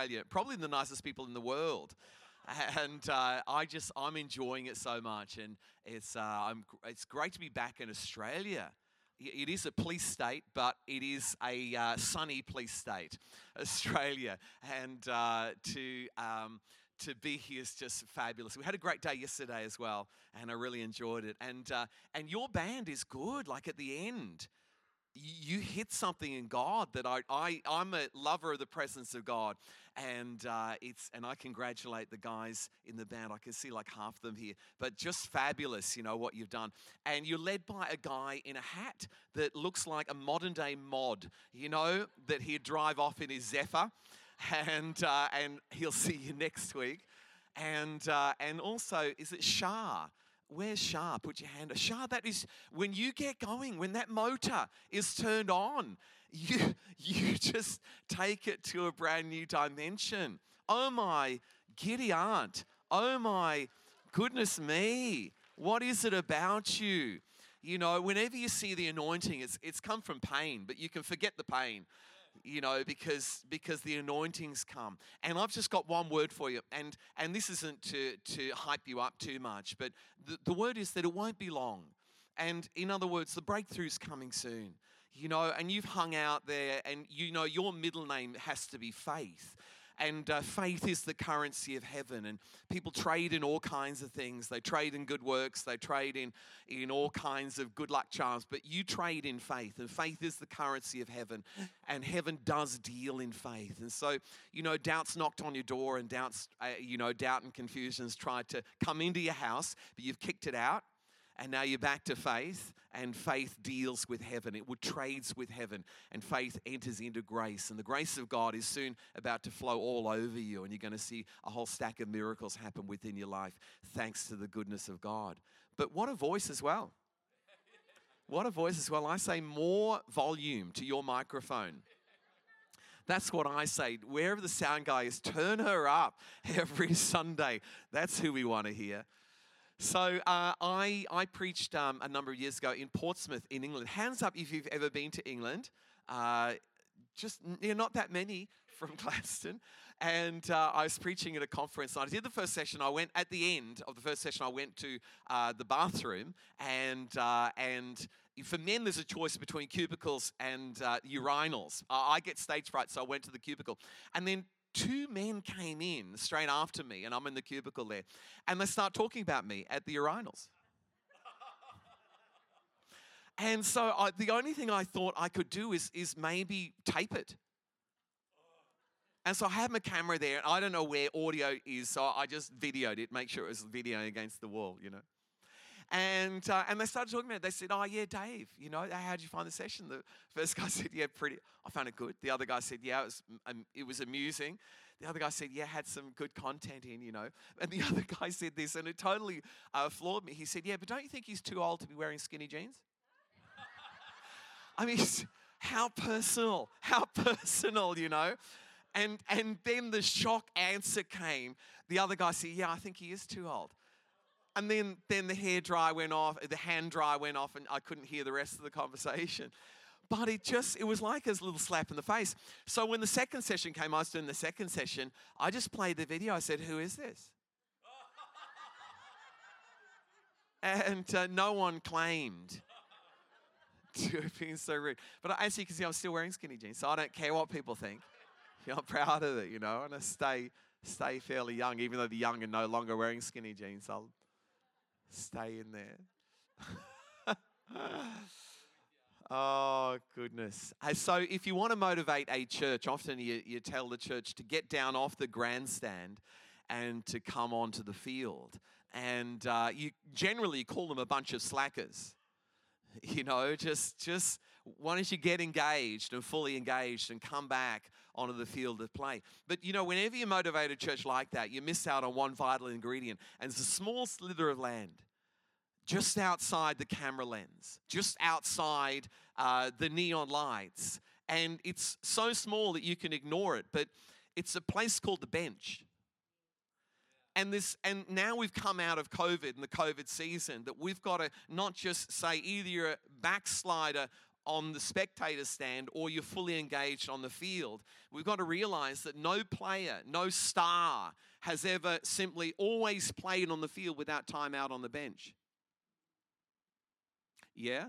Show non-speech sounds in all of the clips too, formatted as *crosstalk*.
Australia. Probably the nicest people in the world. And uh, I just, I'm enjoying it so much. And it's, uh, it's great to be back in Australia. It is a police state, but it is a uh, sunny police state, *laughs* Australia. And uh, to, um, to be here is just fabulous. We had a great day yesterday as well, and I really enjoyed it. And, uh, and your band is good, like at the end you hit something in God that I, I I'm a lover of the presence of God, and uh, it's and I congratulate the guys in the band. I can see like half of them here, but just fabulous, you know what you've done. And you're led by a guy in a hat that looks like a modern day mod, you know, that he'd drive off in his Zephyr, and uh, and he'll see you next week. And uh, and also, is it Shah? Where's Shah? Put your hand. Shah, that is when you get going, when that motor is turned on, you, *laughs* you just take it to a brand new dimension. Oh my giddy aunt. Oh my goodness me. What is it about you? You know, whenever you see the anointing, it's, it's come from pain, but you can forget the pain you know, because because the anointings come. And I've just got one word for you, and and this isn't to to hype you up too much, but the, the word is that it won't be long. And in other words, the breakthrough's coming soon. You know, and you've hung out there, and you know your middle name has to be faith. And uh, faith is the currency of heaven and people trade in all kinds of things. They trade in good works they trade in in all kinds of good luck charms but you trade in faith and faith is the currency of heaven and heaven does deal in faith. And so you know doubts knocked on your door and doubts uh, you know doubt and confusions tried to come into your house but you've kicked it out and now you're back to faith, and faith deals with heaven. It trades with heaven, and faith enters into grace. And the grace of God is soon about to flow all over you, and you're going to see a whole stack of miracles happen within your life, thanks to the goodness of God. But what a voice as well! What a voice as well. I say more volume to your microphone. That's what I say. Wherever the sound guy is, turn her up every *laughs* Sunday. That's who we want to hear. So uh, I, I preached um, a number of years ago in Portsmouth in England. Hands up if you've ever been to England. Uh, just you not that many *laughs* from Gladstone. And uh, I was preaching at a conference. And I did the first session. I went at the end of the first session. I went to uh, the bathroom, and uh, and for men, there's a choice between cubicles and uh, urinals. I get stage fright, so I went to the cubicle. And then two men came in straight after me, and I'm in the cubicle there, and they start talking about me at the urinals. and so I, the only thing I thought I could do is, is maybe tape it. And so I had my camera there, and I don't know where audio is, so I just videoed it, make sure it was video against the wall, you know. And, uh, and they started talking about it. They said, Oh, yeah, Dave, you know, how did you find the session? The first *laughs* guy said, Yeah, pretty. I found it good. The other guy said, Yeah, it was, um, it was amusing. The other guy said, Yeah, had some good content in, you know. *laughs* And the *laughs* other guy said this, and it totally uh, floored me. He said, Yeah, but don't you think he's too old to be wearing skinny jeans? I mean, how personal, how personal, you know. And, and then the shock answer came. The other guy said, Yeah, I think he is too old. And then, then the hair dry went off, the hand dry went off, and I couldn't hear the rest of the conversation. But it just, it was like a little slap in the face. So when the second session came, I was doing the second session, I just played the video. I said, Who is this? and uh, no one claimed *laughs* to have been so rude. But as you can see, I'm still wearing skinny jeans, so I don't care what people think. *laughs* I'm proud of it, you know, and I stay stay fairly young, even though the young are no longer wearing skinny jeans. I'll stay in there. *laughs* oh, goodness. So, if you want to motivate a church, often you, you tell the church to get down off the grandstand and to come onto the field. And uh, you generally call them a bunch of slackers. You know, just just why don't you get engaged and fully engaged and come back onto the field of play? But you know, whenever you motivate a church like that, you miss out on one vital ingredient, and it's a small slither of land just outside the camera lens, just outside uh, the neon lights. And it's so small that you can ignore it, but it's a place called the bench. And this, and now we've come out of COVID and the COVID season that we've got to not just say either you're a backslider on the spectator stand or you're fully engaged on the field, we've got to realize that no player, no star has ever simply always played on the field without time out on the bench. Yeah?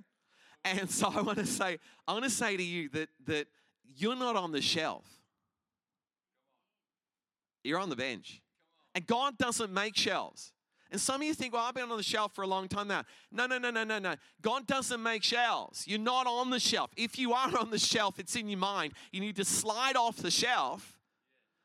And so I want to say, I want to say to you that that you're not on the shelf. You're on the bench. And God doesn't make shelves. And some of you think, well, I've been on the shelf for a long time now. No, no, no, no, no, no. God doesn't make shelves. You're not on the shelf. If you are on the shelf, it's in your mind. You need to slide off the shelf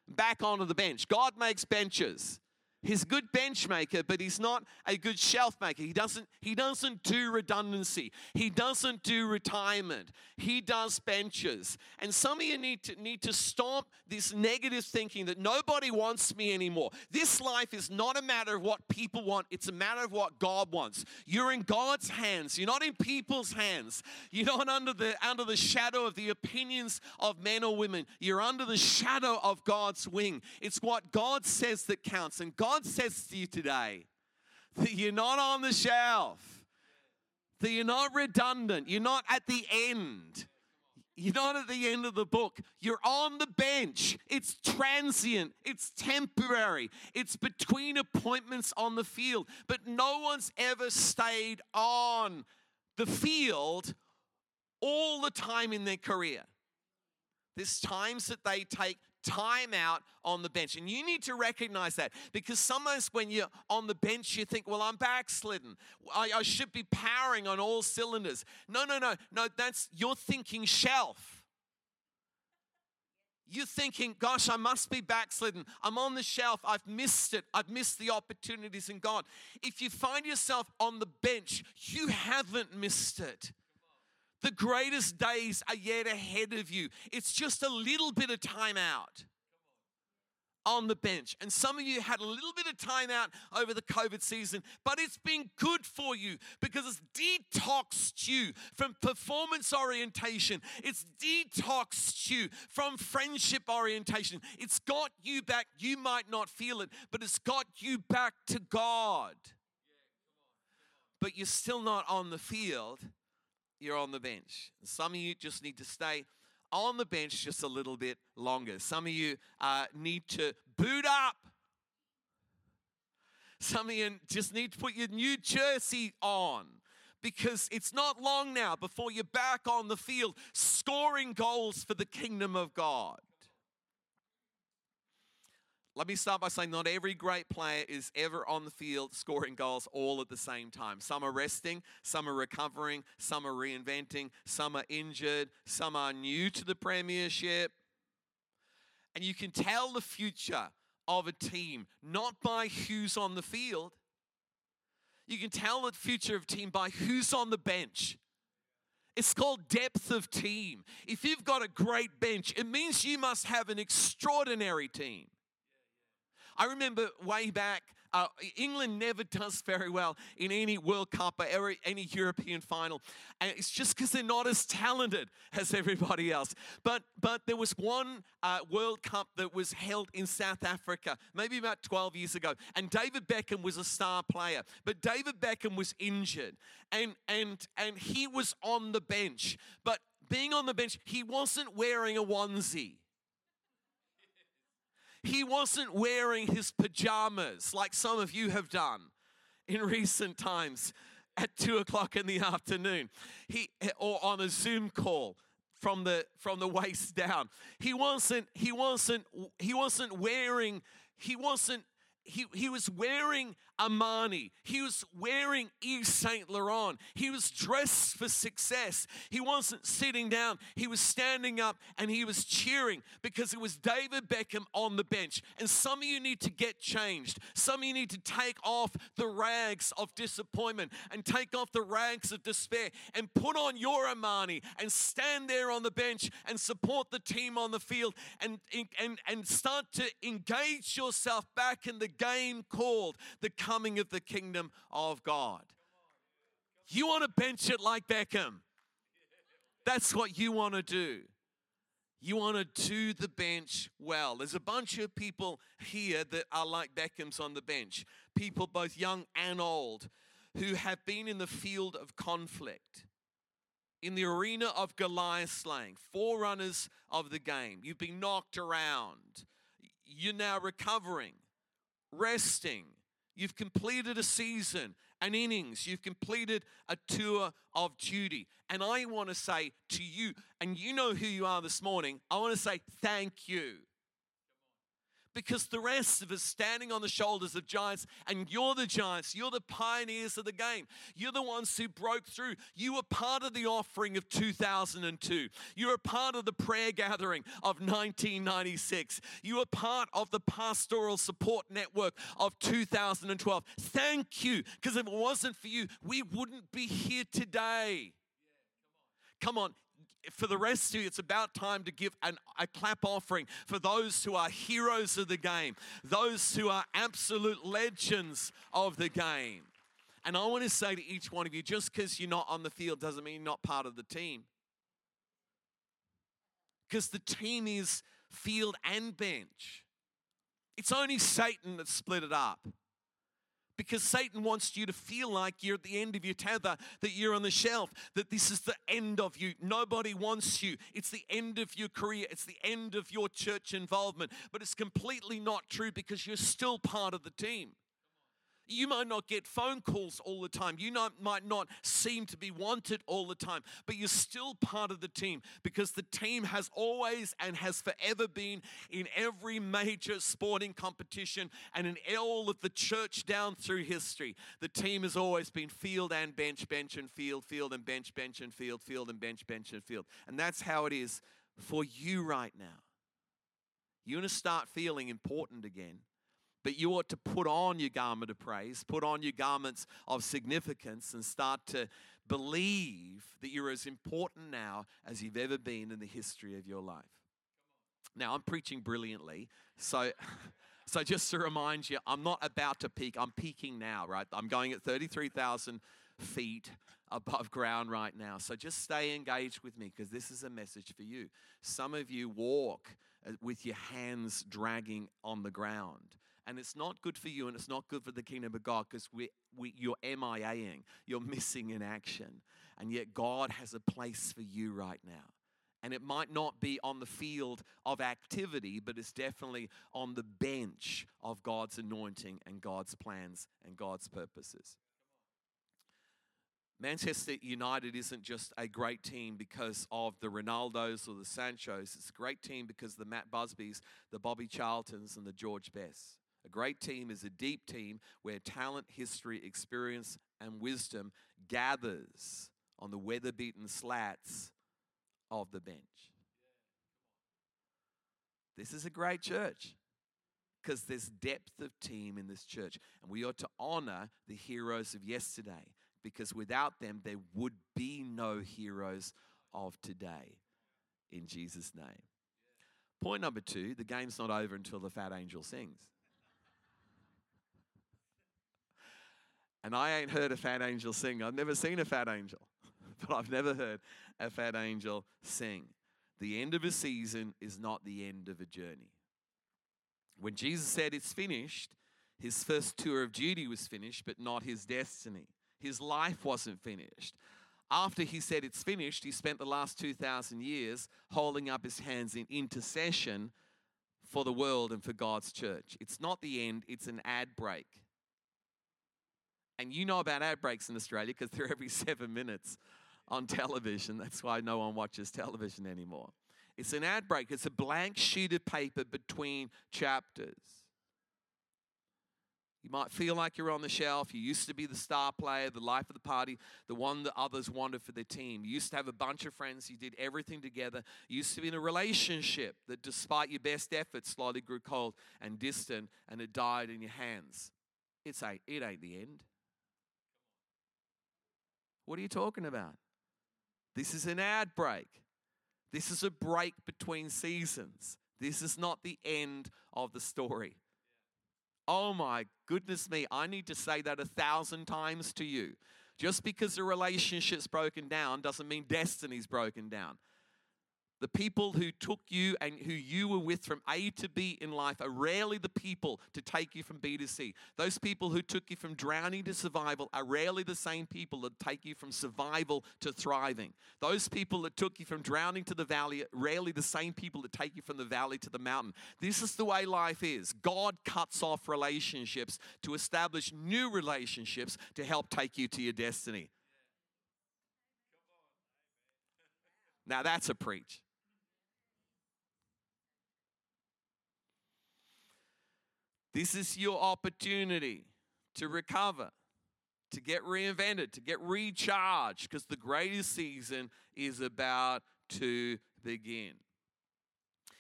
back onto the bench. God makes benches. He's a good bench maker, but he's not a good shelf maker. He doesn't, he doesn't do redundancy. He doesn't do retirement. He does benches. And some of you need to need to stop this negative thinking that nobody wants me anymore. This life is not a matter of what people want, it's a matter of what God wants. You're in God's hands. You're not in people's hands. You're not under the under the shadow of the opinions of men or women. You're under the shadow of God's wing. It's what God says that counts. And God God says to you today that you're not on the shelf, that you're not redundant, you're not at the end. You're not at the end of the book. You're on the bench. It's transient. It's temporary. It's between appointments on the field. But no one's ever stayed on the field all the time in their career. There's times that they take time out on the bench. And you need to recognize that because sometimes when you're on the bench, you think, well, I'm backslidden. I, I should be powering on all cylinders. No, no, no, no, that's you're thinking shelf. You're thinking, gosh, I must be backslidden. I'm on the shelf. I've missed it. I've missed the opportunities in God. If you find yourself on the bench, you haven't missed it. The greatest days are yet ahead of you. It's just a little bit of time out on the bench. And some of you had a little bit of time out over the COVID season, but it's been good for you because it's detoxed you from performance orientation. It's detoxed you from friendship orientation. It's got you back. You might not feel it, but it's got you back to God. But you're still not on the field you're on the bench. Some of you just need to stay on the bench just a little bit longer. Some of you uh, need to boot up. Some of you just need to put your new jersey on because it's not long now before you're back on the field scoring goals for the kingdom of God. Let me start by saying not every great player is ever on the field scoring goals all at the same time. Some are resting, some are recovering, some are reinventing, some are injured, some are new to the Premiership. And you can tell the future of a team not by who's on the field. You can tell the future of a team by who's on the bench. It's called depth of team. If you've got a great bench, it means you must have an extraordinary team. I remember way back, uh, England never does very well in any World Cup or any European final. And it's just because they're not as talented as everybody else. But, but there was one uh, World Cup that was held in South Africa, maybe about 12 years ago. And David Beckham was a star player. But David Beckham was injured. And, and, and he was on the bench. But being on the bench, he wasn't wearing a onesie. He wasn't wearing his pajamas like some of you have done in recent times at two o'clock in the afternoon. He or on a Zoom call from the from the waist down. He wasn't he wasn't he wasn't wearing he wasn't he, he was wearing Armani. He was wearing Yves Saint Laurent. He was dressed for success. He wasn't sitting down. He was standing up and he was cheering because it was David Beckham on the bench. And some of you need to get changed. Some of you need to take off the rags of disappointment and take off the rags of despair and put on your Armani and stand there on the bench and support the team on the field and, and, and start to engage yourself back in the game called the coming of the kingdom of God. You want to bench it like Beckham. That's what you want to do. You want to do the bench well. There's a bunch of people here that are like Beckham's on the bench, people both young and old, who have been in the field of conflict. in the arena of Goliath slaying, forerunners of the game. You've been knocked around. You're now recovering, resting. You've completed a season, an innings. You've completed a tour of duty. And I want to say to you, and you know who you are this morning, I want to say thank you because the rest of us standing on the shoulders of giants, and you're the giants, you're the pioneers of the game. You're the ones who broke through. You were part of the offering of 2002. You were part of the prayer gathering of 1996. You were part of the pastoral support network of 2012. Thank you, because if it wasn't for you, we wouldn't be here today. Come on, for the rest of you, it's about time to give an, a clap offering for those who are heroes of the game, those who are absolute legends of the game. And I want to say to each one of you just because you're not on the field doesn't mean you're not part of the team. Because the team is field and bench. It's only Satan that split it up because Satan wants you to feel like you're at the end of your tether, that you're on the shelf, that this is the end of you. Nobody wants you. It's the end of your career, it's the end of your church involvement. But it's completely not true because you're still part of the team. You might not get phone calls all the time. You not, might not seem to be wanted all the time, but you're still part of the team because the team has always and has forever been in every major sporting competition and in all of the church down through history. The team has always been field and bench, bench and field, field and bench, bench and field, field and bench, bench and field. And that's how it is for you right now. You're going to start feeling important again but you ought to put on your garment of praise, put on your garments of significance, and start to believe that you're as important now as you've ever been in the history of your life. Now, I'm preaching brilliantly, so. *laughs* So, just to remind you, I'm not about to peak. I'm peaking now, right? I'm going at 33,000 feet above ground right now. So, just stay engaged with me because this is a message for you. Some of you walk uh, with your hands dragging on the ground and it's not good for you and it's not good for the kingdom of God because we, we, you're MIAing, you're missing in action. And yet, God has a place for you right now. And it might not be on the field of activity, but it's definitely on the bench of God's anointing and God's plans and God's purposes. Manchester United isn't just a great team because of the Ronaldos or the Sanchos. It's a great team because the Matt Busbys, the Bobby Charltons, and the George Bests. A great team is a deep team where talent, history, experience, and wisdom gathers on the weather beaten slats of the bench. This is a great church because there's depth of team in this church. And we ought to honor the heroes of yesterday because without them, there would be no heroes of today. In Jesus' name. Point number two the game's not over until the fat angel sings. And I ain't heard a fat angel sing. I've never seen a fat angel, *laughs* but I've never heard a fat angel sing. The end of a season is not the end of a journey. When Jesus said it's finished, his first tour of duty was finished, but not his destiny. His life wasn't finished. After he said it's finished, he spent the last 2,000 years holding up his hands in intercession for the world and for God's church. It's not the end, it's an ad break. And you know about ad breaks in Australia because they're every *laughs* seven minutes on television. That's why no one watches television anymore. It's an ad break, it's a blank sheet of paper between chapters. You might feel like you're on the shelf. You used to be the star player, the life of the party, the one that others wanted for their team. You used to have a bunch of friends. You did everything together. You used to be in a relationship that, despite your best efforts, slowly grew cold and distant and it died in your hands. It's a, it ain't the end. What are you talking about? This is an ad break. This is a break between seasons. This is not the end of the story. Oh my goodness me, I need to say that a thousand times to you. Just because a relationship's broken down doesn't mean destiny's broken down. The people who took you and who you were with from A to B in life are rarely the people to take you from B to C. Those people who took you from drowning to survival are rarely the same people that take you from survival to thriving. Those people that took you from drowning to the valley are rarely the same people that take you from the valley to the mountain. This is the way life is. God cuts off relationships to establish new relationships to help take you to your destiny. Now that's a preach. This is your opportunity to recover, to get reinvented, to get recharged, because the greatest season is about to begin.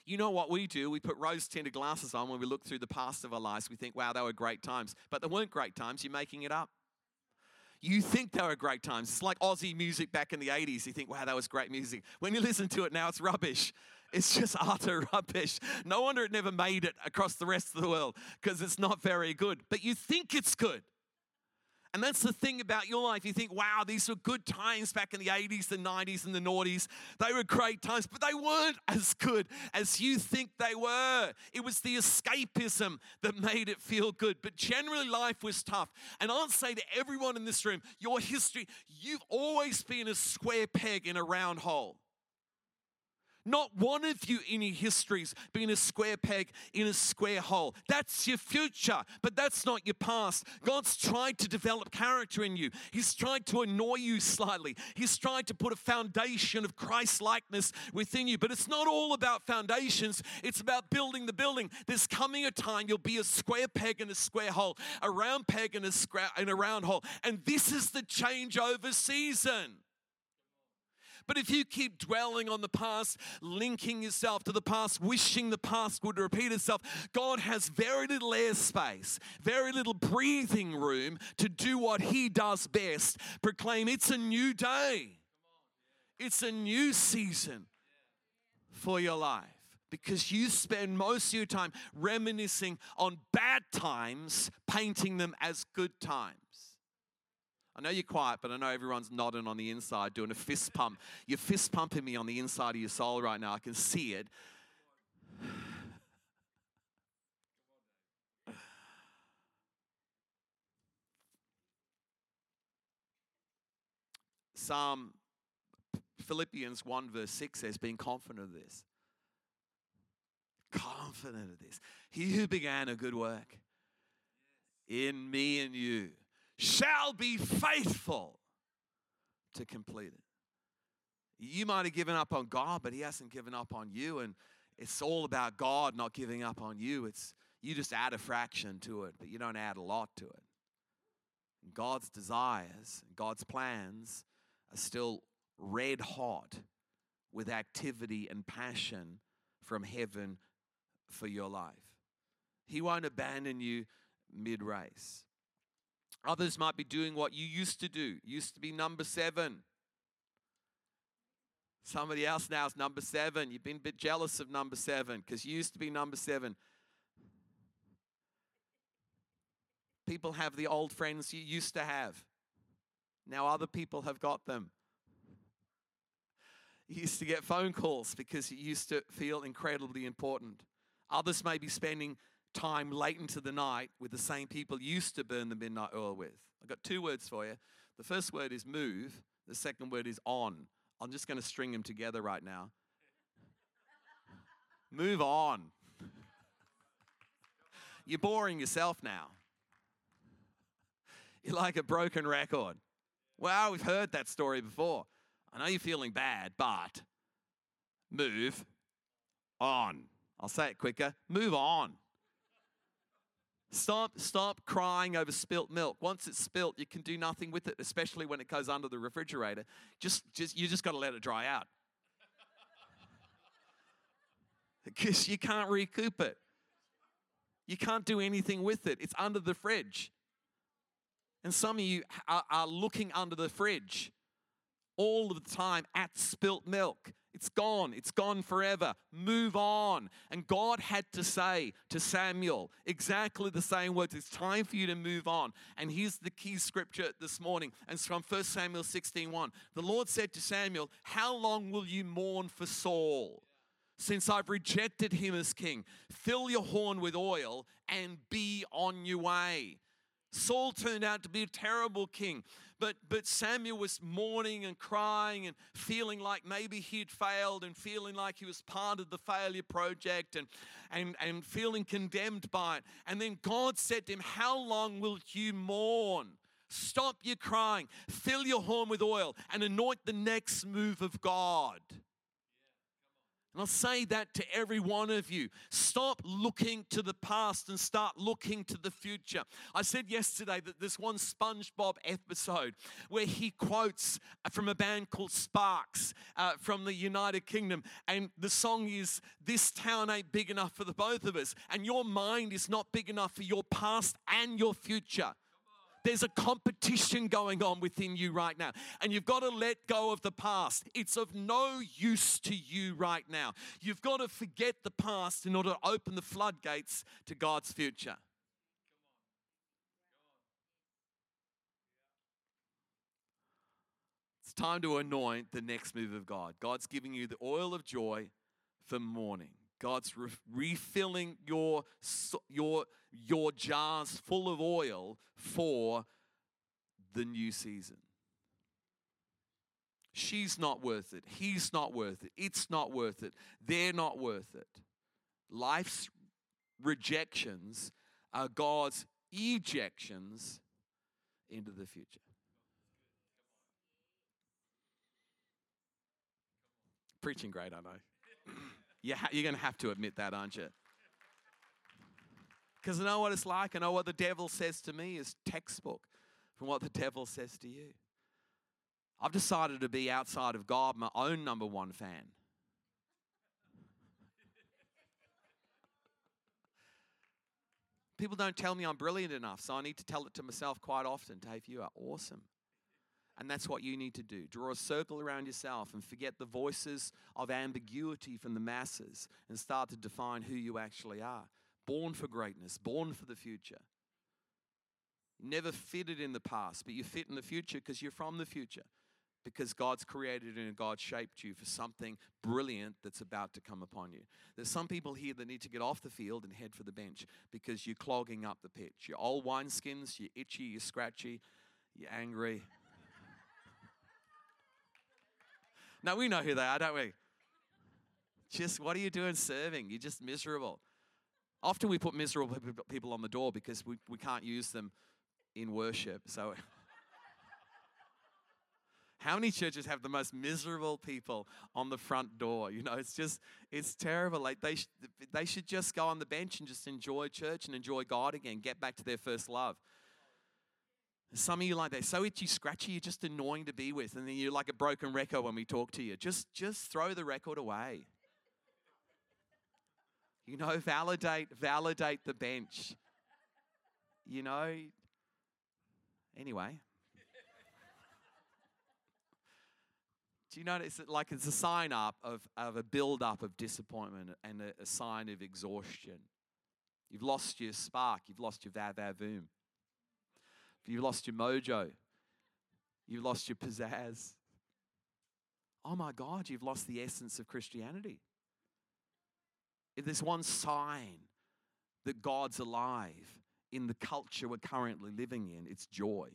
You know what we do? We put rose tinted glasses on when we look through the past of our lives. We think, wow, they were great times. But they weren't great times. You're making it up. You think they were great times. It's like Aussie music back in the 80s. You think, wow, that was great music. When you listen to it now, it's rubbish. It's just *laughs* utter rubbish. No wonder it never made it across the rest of the world because it's not very good. But you think it's good. And that's the thing about your life. You think, wow, these were good times back in the 80s, the 90s, and the noughties. They were great times, but they weren't *laughs* as good as you think they were. It was the escapism that made it feel good. But generally, life was tough. And I'll say to everyone in this room, your history, you've always been a square peg in a round hole. Not one of you in your history's been a square peg in a square hole. That's your future, but that's not your past. God's tried to develop character in you. He's tried to annoy you slightly. He's tried to put a foundation of Christ likeness within you. But it's not all about foundations, it's about building the building. There's coming a time you'll be a square peg in a square hole, a round peg in a, square, in a round hole. And this is the changeover season. But if you keep dwelling on the past, linking yourself to the past, wishing the past would repeat itself, God has very little airspace, very little breathing room to do what He does best proclaim it's a new day, it's a new season for your life because you spend most of your time reminiscing on bad times, painting them as good times. I know you're quiet, but I know everyone's nodding on the inside, doing a fist pump. You're fist pumping me on the inside of your soul right now. I can see it. Psalm Philippians 1 verse 6 says, being confident of this. Confident of this. He who began a good work in me and you shall be faithful to complete it. You might have given up on God, but He hasn't given up on you. And it's all about God not giving up on you. It's you just add a fraction to it, but you don't add a lot to it. God's desires, God's plans are still red hot with activity and passion from heaven for your life. He won't abandon you mid race. Others might be doing what you used to do, used to be number seven. Somebody else now is number seven. You've been a bit jealous of number seven because you used to be number seven. People have the old friends you used to have. Now other people have got them. You used to get phone calls because you used to feel incredibly important. Others may be spending time late into the night with the same people used to burn the midnight oil with. I've got two words for you. The first word is move, the second word is on. I'm just going to string them together right now. move on. *laughs* You're boring yourself now. You're like a broken record. Well, we've heard that story before. I know you're feeling bad, but move on. I'll say it quicker. Move on. Stop, stop crying over spilt milk. Once it's spilt, you can do nothing with it, especially when it goes under the refrigerator. Just, just you just got to let it dry out. *laughs* Because you can't recoup it. You can't do anything with it. It's under the fridge. And some of you are, are looking under the fridge all of the time at spilt milk. It's gone. It's gone forever. Move on. And God had to say to Samuel exactly the same words. It's time for you to move on. And here's the key scripture this morning. And it's from 1 Samuel 16 1. The Lord said to Samuel, How long will you mourn for Saul? Since I've rejected him as king, fill your horn with oil and be on your way. Saul turned out to be a terrible king. But, but Samuel was mourning and crying and feeling like maybe he'd failed and feeling like he was part of the failure project and, and, and feeling condemned by it. And then God said to him, How long will you mourn? Stop your crying, fill your horn with oil, and anoint the next move of God. And I'll say that to every one of you. Stop looking to the past and start looking to the future. I said yesterday that this one SpongeBob episode where he quotes from a band called Sparks uh, from the United Kingdom, and the song is, This town ain't big enough for the both of us, and your mind is not big enough for your past and your future. There's a competition going on within you right now, and you've got to let go of the past. It's of no use to you right now. You've got to forget the past in order to open the floodgates to God's future. It's time to anoint the next move of God. God's giving you the oil of joy for mourning. God's re- refilling your, your, your jars full of oil for the new season. She's not worth it. He's not worth it. It's not worth it. They're not worth it. Life's rejections are God's ejections into the future. Preaching great, I know. *laughs* You ha- you're going to have to admit that, aren't you? Because I know what it's like. I know what the devil says to me is textbook from what the devil says to you. I've decided to be outside of God my own number one fan. People don't tell me I'm brilliant enough, so I need to tell it to myself quite often. Dave, you are awesome. And that's what you need to do. Draw a circle around yourself and forget the voices of ambiguity from the masses and start to define who you actually are. Born for greatness, born for the future. Never fitted in the past, but you fit in the future because you're from the future. Because God's created and God shaped you for something brilliant that's about to come upon you. There's some people here that need to get off the field and head for the bench because you're clogging up the pitch. You're old wineskins, you're itchy, you're scratchy, you're angry. Now we know who they are, don't we? Just what are you doing serving? You're just miserable. Often we put miserable people on the door because we, we can't use them in worship. So, *laughs* how many churches have the most miserable people on the front door? You know, it's just, it's terrible. Like they, sh- they should just go on the bench and just enjoy church and enjoy God again, get back to their first love. Some of you like that, so itchy, scratchy, you're just annoying to be with, and then you're like a broken record when we talk to you. Just, just throw the record away. You know, validate, validate the bench. You know. Anyway. Do you notice that like it's a sign up of, of a build up of disappointment and a, a sign of exhaustion? You've lost your spark, you've lost your va va voom. You've lost your mojo. You've lost your pizzazz. Oh my God, you've lost the essence of Christianity. If there's one sign that God's alive in the culture we're currently living in, it's joy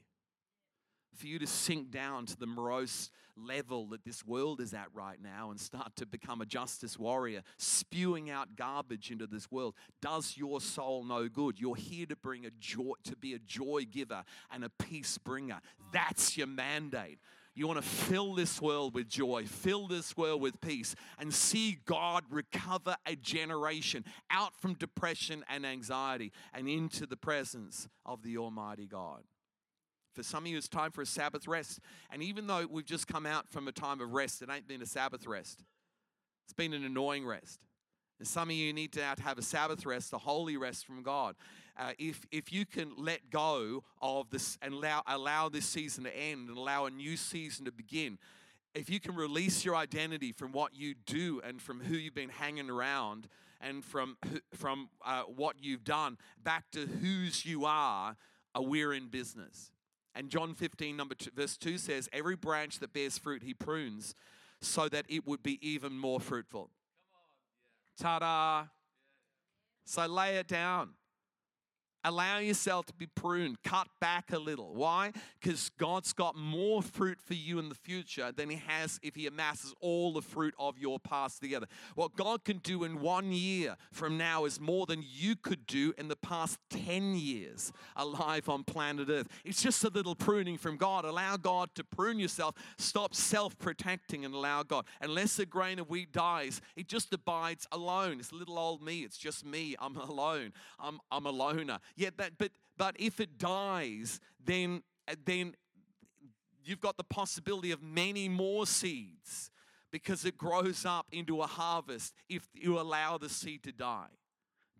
for you to sink down to the morose level that this world is at right now and start to become a justice warrior, spewing out garbage into this world, does your soul no good. You're here to bring a joy, to be a joy giver and a peace bringer. That's your mandate. You want to fill this world with joy, fill this world with peace, and see God recover a generation out from depression and anxiety and into the presence of the Almighty God. For some of you, it's time for a Sabbath rest. And even though we've just come out from a time of rest, it ain't been a Sabbath rest. It's been an annoying rest. And some of you need to have a Sabbath rest, a holy rest from God. Uh, if, if you can let go of this and allow, allow this season to end and allow a new season to begin, if you can release your identity from what you do and from who you've been hanging around and from from uh, what you've done back to whose you are, uh, we're in business. And John 15, number two, verse 2 says, Every branch that bears fruit, he prunes so that it would be even more fruitful. Ta da! So lay it down. Allow yourself to be pruned, cut back a little. Why? Because God's got more fruit for you in the future than He has if He amasses all the fruit of your past together. What God can do in one year from now is more than you could do in the past 10 years alive on planet Earth. It's just a little pruning from God. Allow God to prune yourself. Stop self protecting and allow God. Unless a grain of wheat dies, it just abides alone. It's little old me. It's just me. I'm *laughs* alone. I'm, I'm a loner. Yeah, that, but but if it dies, then then you've got the possibility of many more seeds because it grows up into a harvest if you allow the seed to die.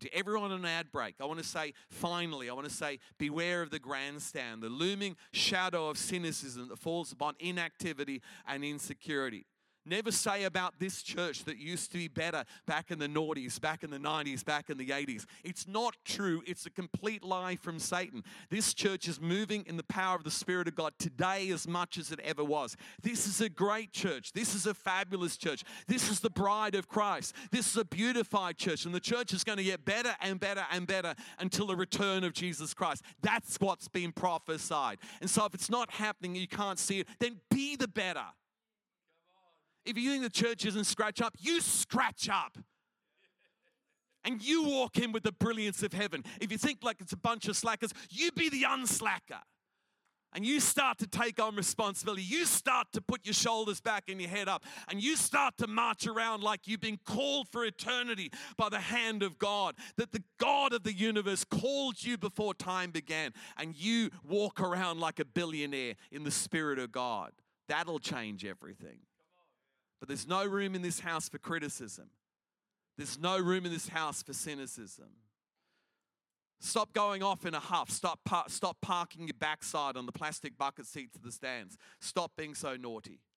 To everyone on an ad break, I want to say, finally, I want to say, beware of the grandstand, the looming shadow of cynicism that falls upon inactivity and insecurity. Never say about this church that used to be better back in the noughties, back in the 90s, back in the 80s. It's not true. It's a complete lie from Satan. This church is moving in the power of the Spirit of God today as much as it ever was. This is a great church. This is a fabulous church. This is the bride of Christ. This is a beautified church. And the church is going to get better and better and better until the return of Jesus Christ. That's what's been prophesied. And so if it's not happening, you can't see it, then be the better. If you think the church isn't scratch up, you scratch up. And you walk in with the brilliance of heaven. If you think like it's a bunch of slackers, you be the unslacker. And you start to take on responsibility. You start to put your shoulders back and your head up. And you start to march around like you've been called for eternity by the hand of God. That the God of the universe called you before time began. And you walk around like a billionaire in the Spirit of God. That'll change everything. But there's no room in this house for criticism. There's no room in this house for cynicism. Stop going off in a huff. Stop, par- stop parking your backside on the plastic bucket seats of the stands. Stop being so naughty. *laughs*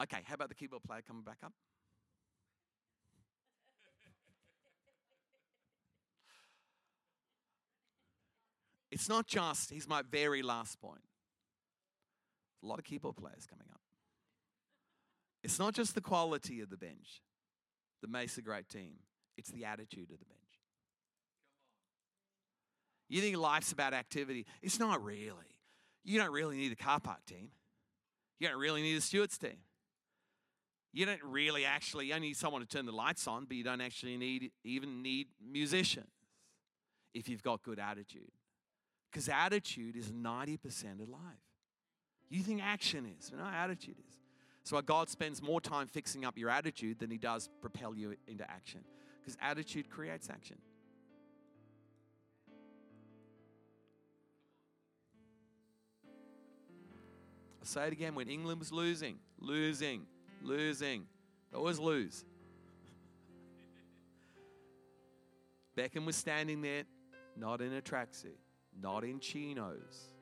Okay, how about the keyboard player coming back up? It's not just, he's my very last point. A lot of keyboard players coming up. It's not just the quality of the bench that makes a great team, it's the attitude of the bench. You think life's about activity? It's not really. You don't really need a car park team. You don't really need a stewards team. You don't really actually, you need someone to turn the lights on, but you don't actually need even need musicians if you've got good attitude. Because attitude is 90% of life. You think action is, no, attitude is. So God spends more time fixing up your attitude than he does propel you into action. Because attitude creates action. I'll say it again when England was losing, losing, losing, they always lose. *laughs* Beckham was standing there, not in a tracksuit, not in chinos,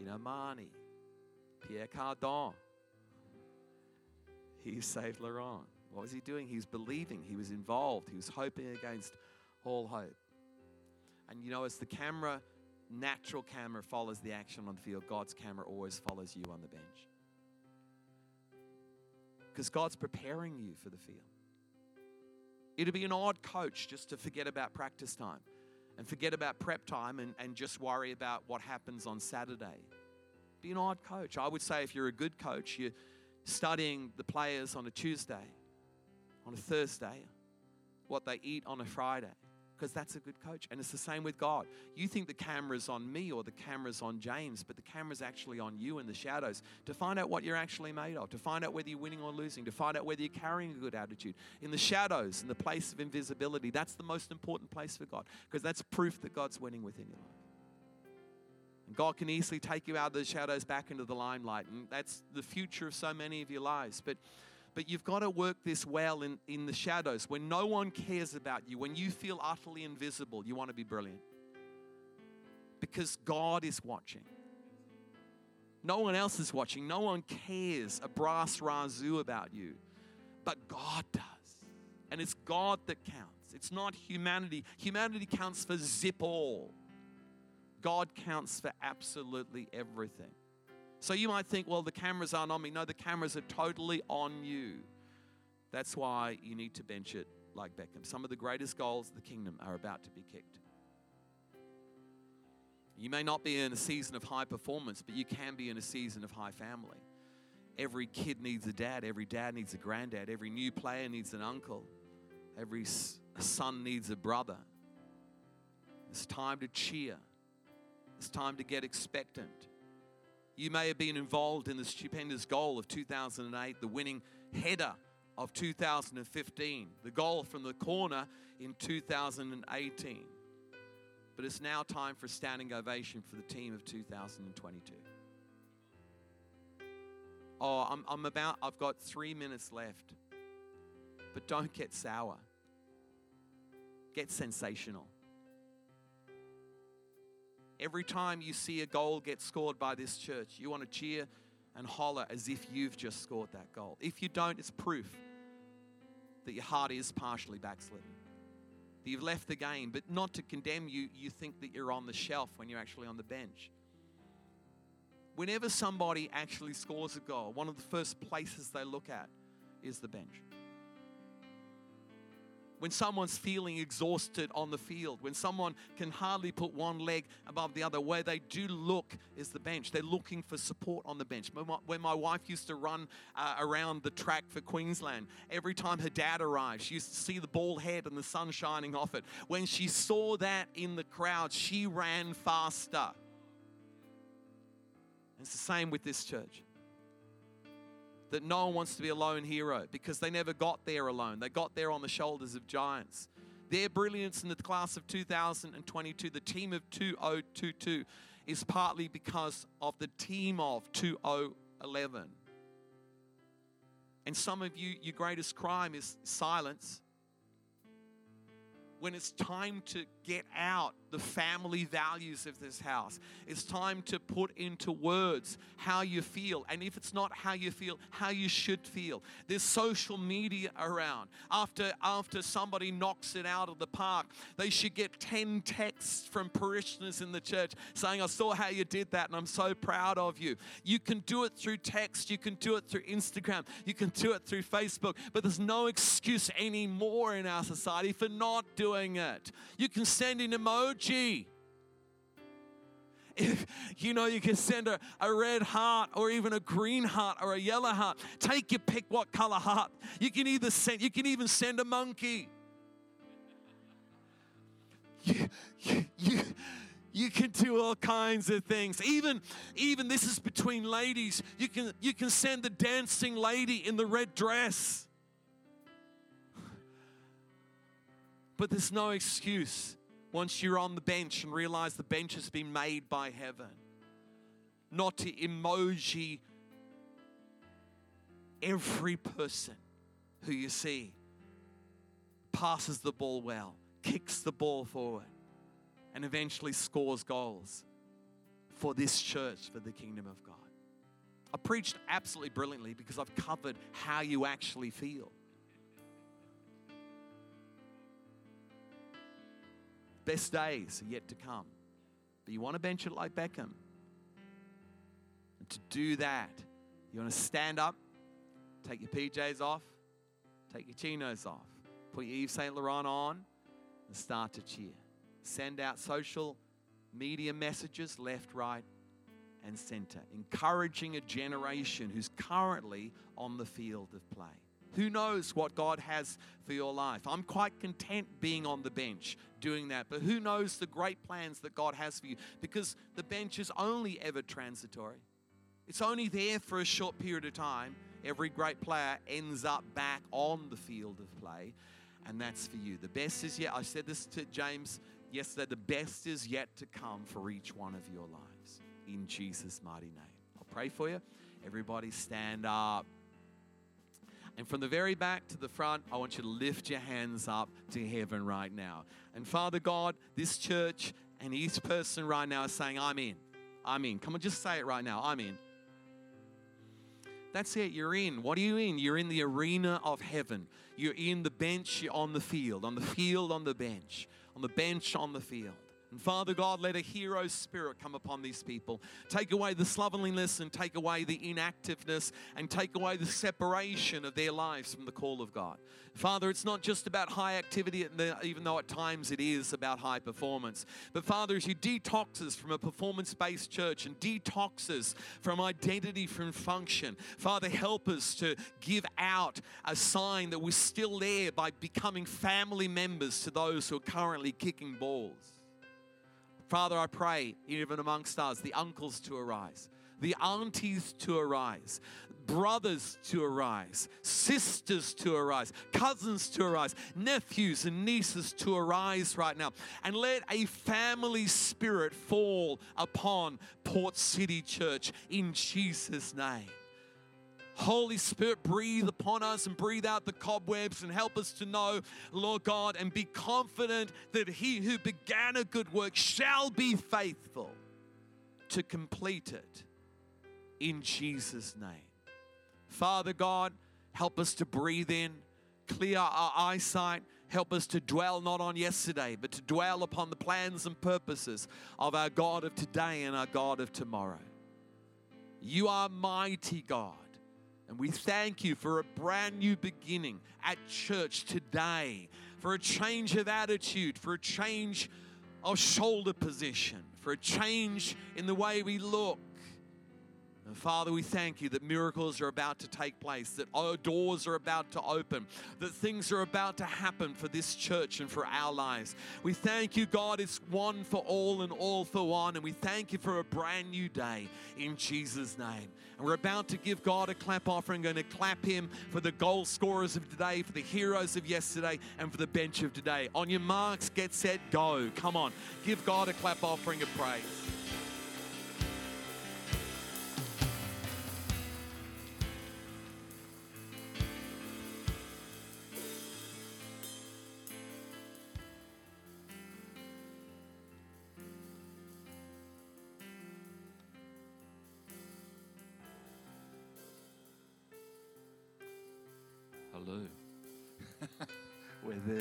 in Armani, Pierre Cardin, Yves Saint Laurent. What was he doing? He was believing, he was involved, he was hoping against all hope. And you know, as the camera, natural camera follows the action on the field, God's camera always follows you on the bench. Because God's preparing you for the field. It'd be an odd coach just to forget about practice time and forget about prep time and, and just worry about what happens on Saturday. Be an odd coach. I would say if you're a good coach, you studying the players on a Tuesday, on a Thursday, what they eat on a Friday, because that's a good coach. And it's the same with God. You think the camera's on me or the camera's on James, but the camera's actually on you in the shadows to find out what you're actually made of, to find out whether you're winning or losing, to find out whether you're carrying a good attitude. In the shadows, in the place of invisibility, that's the most important place for God, because that's proof that God's winning within your life. God can easily take you out of the shadows back into the limelight. And that's the future of so many of your lives. But but you've got to work this well in, in the shadows. When no one cares about you, when you feel utterly invisible, you want to be brilliant. Because God is watching. No one else is watching. No one cares a brass razoo about you. But God does. And it's God that counts. It's not humanity. Humanity counts for zip all. God counts for absolutely everything. So you might think, well, the cameras aren't on me. No, the cameras are totally on you. That's why you need to bench it like Beckham. Some of the greatest goals of the kingdom are about to be kicked. You may not be in a season of high performance, but you can be in a season of high family. Every kid needs a dad, every dad needs a granddad, every new player needs an uncle, every son needs a brother. It's time to cheer, it's time to get expectant. You may have been involved in the stupendous goal of 2008, the winning header of 2015, the goal from the corner in 2018. But it's now time for a standing ovation for the team of 2022. Oh, I'm, I'm about, I've got three minutes left. But don't get sour, get sensational. Every time you see a goal get scored by this church, you want to cheer and holler as if you've just scored that goal. If you don't, it's proof that your heart is partially backslidden that you've left the game, but not to condemn you, you think that you're on the shelf when you're actually on the bench. Whenever somebody actually scores a goal, one of the first places they look at is the bench when someone's feeling exhausted on the field, when someone can hardly put one leg above the other, where they do look is the bench. They're looking for support on the bench. When my wife used to run uh, around the track for Queensland, every time her dad arrived, she used to see the ball head and the sun shining off it. When she saw that in the crowd, she ran faster. It's the same with this church that no one wants to be a lone hero because they never got there alone. They got there on the shoulders of giants. Their brilliance in the class of 2022, the team of 2022, is partly because of the team of 2011. And some of you, your greatest crime is silence when it's time to get out the family values of this house. It's time to put into words how you feel. And if it's not how you feel, how you should feel. There's social media around. After, after somebody knocks it out of the park, they should get 10 texts from parishioners in the church saying, I saw how you did that and I'm so proud of you. You can do it through text, you can do it through Instagram, you can do it through Facebook, but there's no excuse anymore in our society for not doing it. You can send an emoji. If you know you can send a, a red heart or even a green heart or a yellow heart. Take your pick what color heart. You can either send you can even send a monkey. *laughs* You, you, you, you can do all kinds of things even even this is between ladies you can you can send the dancing lady in the red dress but there's no excuse once you're on the bench and realize the bench has been made by heaven. Not to emoji every person who you see passes the ball well, kicks the ball forward, and eventually scores goals for this church, for the kingdom of God. I preached absolutely brilliantly because I've covered how you actually feel. Best days are yet to come. But you want to bench it like Beckham. And to do that, you want to stand up, take your PJs off, take your chinos off, put your Yves Saint Laurent on, and start to cheer. Send out social media messages left, right, and center, encouraging a generation who's currently on the field of play. Who knows what God has for your life? I'm quite content being on the bench doing that, but who knows the great plans that God has for you? Because the bench is only ever transitory, it's only there for a short period of time. Every great player ends up back on the field of play, and that's for you. The best is yet, I said this to James yesterday, the best is yet to come for each one of your lives in Jesus' mighty name. I'll pray for you. Everybody stand up. And from the very back to the front, I want you to lift your hands up to heaven right now. And Father God, this church and each person right now is saying, I'm in. I'm in. Come on, just say it right now. I'm in. That's it. You're in. What are you in? You're in the arena of heaven. You're in the bench, you're on the field, on the field, on the bench, on the bench, on the field. And Father God, let a hero spirit come upon these people. Take away the slovenliness and take away the inactiveness and take away the separation of their lives from the call of God. Father, it's not just about high activity, even though at times it is about high performance. But Father, as you detox us from a performance based church and detox us from identity, from function, Father, help us to give out a sign that we're still there by becoming family members to those who are currently kicking balls. Father, I pray, even amongst us, the uncles to arise, the aunties to arise, brothers to arise, sisters to arise, cousins to arise, nephews and nieces to arise right now. And let a family spirit fall upon Port City Church in Jesus' name. Holy Spirit, breathe upon us and breathe out the cobwebs and help us to know, Lord God, and be confident that He who began a good work shall be faithful to complete it in Jesus' name. Father God, help us to breathe in, clear our eyesight, help us to dwell not on yesterday, but to dwell upon the plans and purposes of our God of today and our God of tomorrow. You are mighty God. And we thank you for a brand new beginning at church today, for a change of attitude, for a change of shoulder position, for a change in the way we look, Father, we thank you that miracles are about to take place, that doors are about to open, that things are about to happen for this church and for our lives. We thank you, God, it's one for all and all for one. And we thank you for a brand new day in Jesus' name. And we're about to give God a clap offering, going to clap Him for the goal scorers of today, for the heroes of yesterday, and for the bench of today. On your marks, get set, go. Come on, give God a clap offering of praise.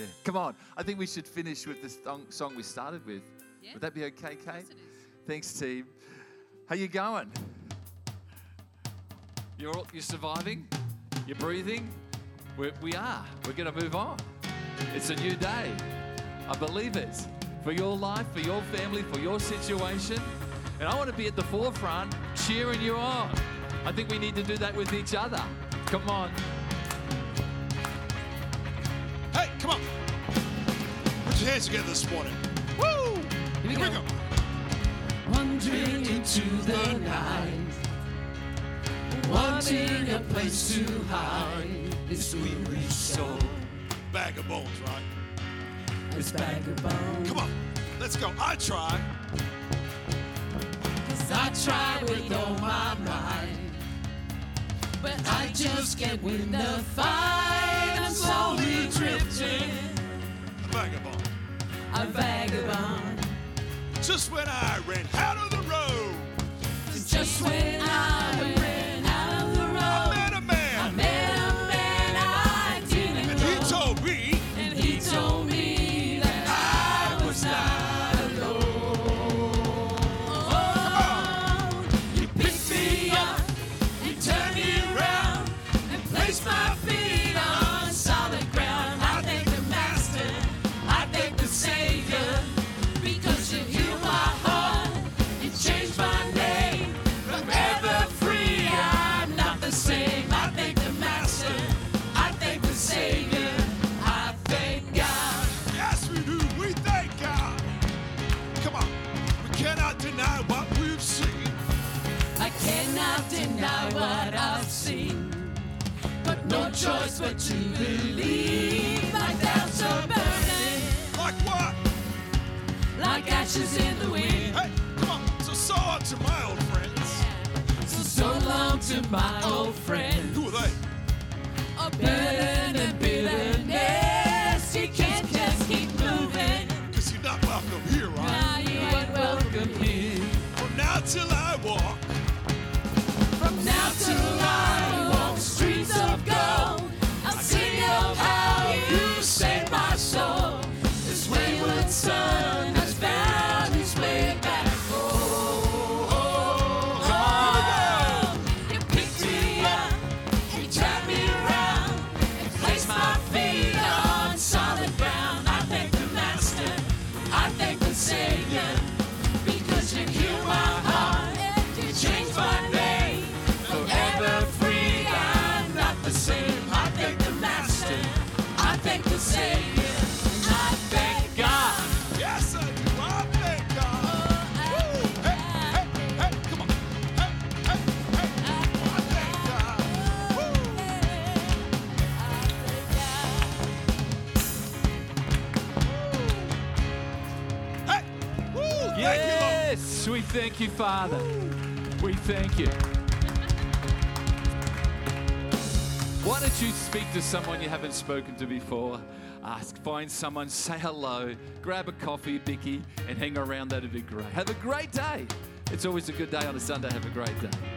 We're. Come on. I think we should finish with the song we started with. Yeah. Would that be okay, Kate? Thanks, team. How you going? You're, you're surviving? You're breathing? We're, we are. We're going to move on. It's a new day. I believe it. For your life, for your family, for your situation. And I want to be at the forefront cheering you on. I think we need to do that with each other. Come on. Your hands together this morning. Woo! Here we, Here go. we go. Wandering into the night, wanting a place to hide this weary soul. Bag of bones, right? This bag of bones. Come on, let's go. I try. Cause I try with all my might. But I just can't win the fight. I'm slowly drifting. A vagabond. Just when I ran out of the road. Just when I ran you, Father. We thank you. Why don't you speak to someone you haven't spoken to before? Ask, find someone, say hello, grab a coffee, Bicky, and hang around. That'd be great. Have a great day. It's always a good day on a Sunday. Have a great day.